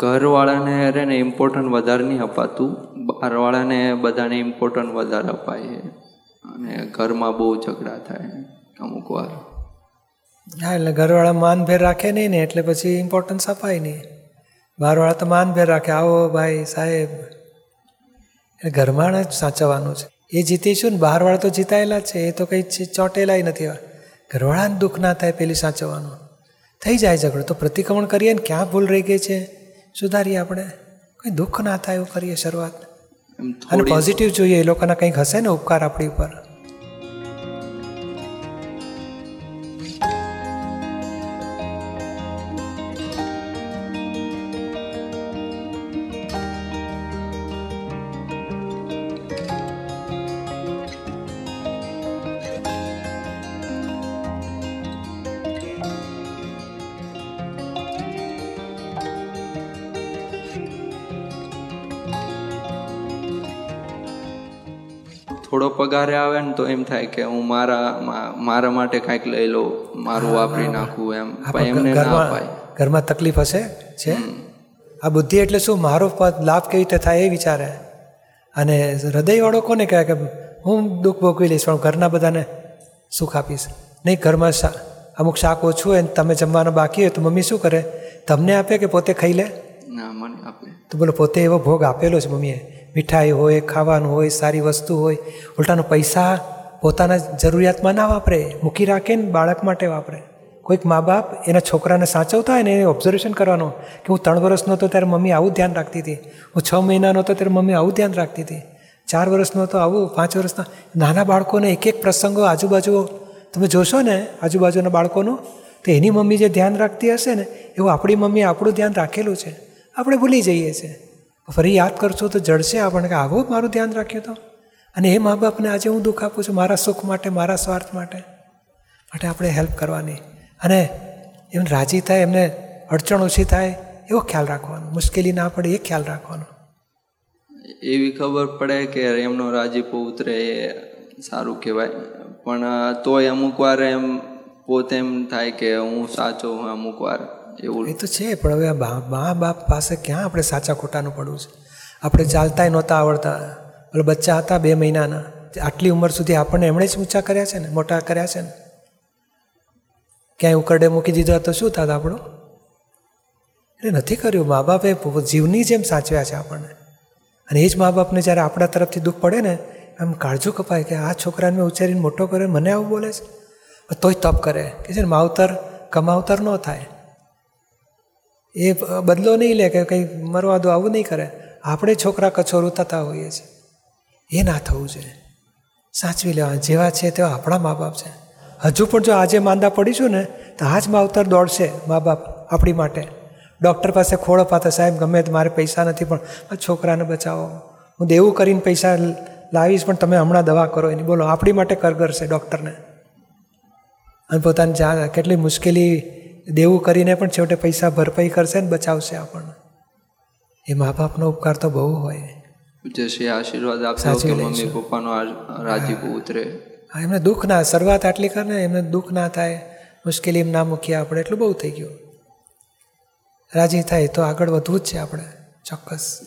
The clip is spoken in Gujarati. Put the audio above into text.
ઘરવાળાને અરે ને ઇમ્પોર્ટન્ટ વધારે નહીં અપાતું. બહારવાળાને બધાને ઇમ્પોર્ટન્ટ વધારે અપાય. અને ઘરમાં બહુ ઝઘડા થાય અમુક વાર. હા, એટલે ઘરવાળા માનભેર રાખે નહીં ને, એટલે પછી ઇમ્પોર્ટન્સ અપાય નહીં. બહારવાળા તો માનભેર રાખે. આવો ભાઈ, સાહેબ. એટલે ઘરમાં જ સાચવવાનું છે. એ જીતીશું ને બહારવાળા તો જીતાયેલા છે. એ તો કંઈ ચોટેલાય નથી. ઘરવાળાને દુઃખ ના થાય પેલી સાચવવાનું. થઈ જાય ઝઘડો. તો પ્રતિક્રમણ કરીએ ને ક્યાં ભૂલ રહી ગઈ છે? સુધારીએ આપણે. કંઈ દુઃખ ના થાય એવું કરીએ શરૂઆત. અને પોઝિટિવ જોઈએ એ લોકોના કંઈક હશે ને ઉપકાર આપણી ઉપર? થોડો પગારે આવે ને તો એમ થાય કે હું મારા મારા માટે કાંઈક લઈ લઉં મારું વાપરી નાખું એમ. એમને ના ઘરમાં અપાય ઘરમાં તકલીફ હશે? છે? આ બુદ્ધિ એટલે શું? મારો લાભ કેવી રીતે થાય એ વિચારે. અને હૃદયવાળો કોને કહે કે હું દુઃખ ભોગવી લઈશ પણ ઘરના બધાને સુખ આપીશ? નહીં ઘરમાં અમુક શાક ઓછું હોય તમે જમવાનું બાકી હોય તો મમ્મી શું કરે? તમને આપે કે પોતે ખાઈ લે? ના મને આપે. તો બોલો પોતે એવો ભોગ આપેલો છે મમ્મીએ. મીઠાઈ હોય, ખાવાનું હોય, સારી વસ્તુ હોય, ઉલટાનો પૈસા પોતાના જરૂરિયાતમાં ના વાપરે, મૂકી રાખે ને બાળક માટે વાપરે. કોઈક મા બાપ એના છોકરાને સાચવતા હોય ને એ ઓબ્ઝર્વેશન કરવાનો કે હું ત્રણ વર્ષનો હતો ત્યારે મમ્મી આવું ધ્યાન રાખતી હતી. હું છ મહિનાનો હતો ત્યારે મમ્મી આવું ધ્યાન રાખતી હતી. ચાર વર્ષનો હતો, આવું, પાંચ વર્ષના. નાના બાળકોને એક એક પ્રસંગો આજુબાજુ તમે જોશો ને, આજુબાજુના બાળકોનું, તો એની મમ્મી જે ધ્યાન રાખતી હશે ને, એવું આપણી મમ્મી આપણું ધ્યાન રાખેલું છે. આપણે ભૂલી જઈએ છીએ. ફરી યાદ કરશો તો જડશે આપણને કે આવો મારું ધ્યાન રાખ્યું તો? અને એ મા બાપને આજે હું દુઃખ આપું છું મારા સુખ માટે, મારા સ્વાર્થ માટે. માટે આપણે હેલ્પ કરવાની. અને એમને રાજી થાય, એમને અડચણ ઓછી થાય, એવો ખ્યાલ રાખવાનો. મુશ્કેલી ના પડે એ ખ્યાલ રાખવાનો. એવી ખબર પડે કે એમનો રાજીપો ઉતરે એ સારું કહેવાય. પણ તોય અમુક વાર એમ પોતે એમ થાય કે હું સાચો, હું અમુક વાર એવું એ તો છે, પણ હવે આ મા બાપ પાસે ક્યાં આપણે સાચા ખોટાનું પડવું છે? આપણે ચાલતા નહોતા આવડતા. એટલે બચ્ચા હતા બે મહિનાના. આટલી ઉંમર સુધી આપણને એમણે જ ઊંચા કર્યા છે ને? મોટા કર્યા છે ને? ક્યાંય ઉકરડે મૂકી દીધો તો શું થાત આપણું? એટલે નથી કર્યું. મા બાપે જીવની જેમ સાચવ્યા છે આપણને. અને એ જ મા બાપને જ્યારે આપણા તરફથી દુઃખ પડે ને, આમ કાળજો કપાય કે આ છોકરાને મેં ઉચ્ચારીને મોટો કર્યો, મને આવું બોલે છે? તોય તપ કરે. કે છે ને, માવતર કમાવતર ન થાય. એ બદલો નહીં લે કે કંઈ મરવા દો, આવું નહીં કરે. આપણે છોકરા કછોરું થતા હોઈએ છીએ. એ ના થવું જોઈએ. સાચવી લેવા. જેવા છે તેવા આપણા મા બાપ છે. હજુ પણ જો આજે માંદા પડીશું ને, તો આ જ માવતર દોડશે મા બાપ આપણી માટે. ડૉક્ટર પાસે ખોળો પાતે સાહેબ, ગમે તે મારે પૈસા નથી, પણ છોકરાને બચાવો. હું દેવું કરીને પૈસા લાવીશ, પણ તમે હમણાં દવા કરો એની. બોલો, આપણી માટે કરગર છે ડૉક્ટરને. અને પોતાની જા કેટલી મુશ્કેલી દેવું કરીને પણ છેવટે પૈસા ભરપાઈ કરશે ને બચાવશે આપણને. એ મા બાપનો ઉપકાર તો બહુ હોય. જશે શ્રી આશીર્વાદ આપશો કે. મમ્મી પપ્પાનો રાજીપો ઉતરે. હા એમને દુઃખ ના શરૂઆત આટલી કરે ને એમને દુઃખ ના થાય. મુશ્કેલી ના મૂકીએ આપણે એટલું બહુ થઈ ગયું. રાજી થાય તો આગળ વધવું જ છે આપણે ચોક્કસ.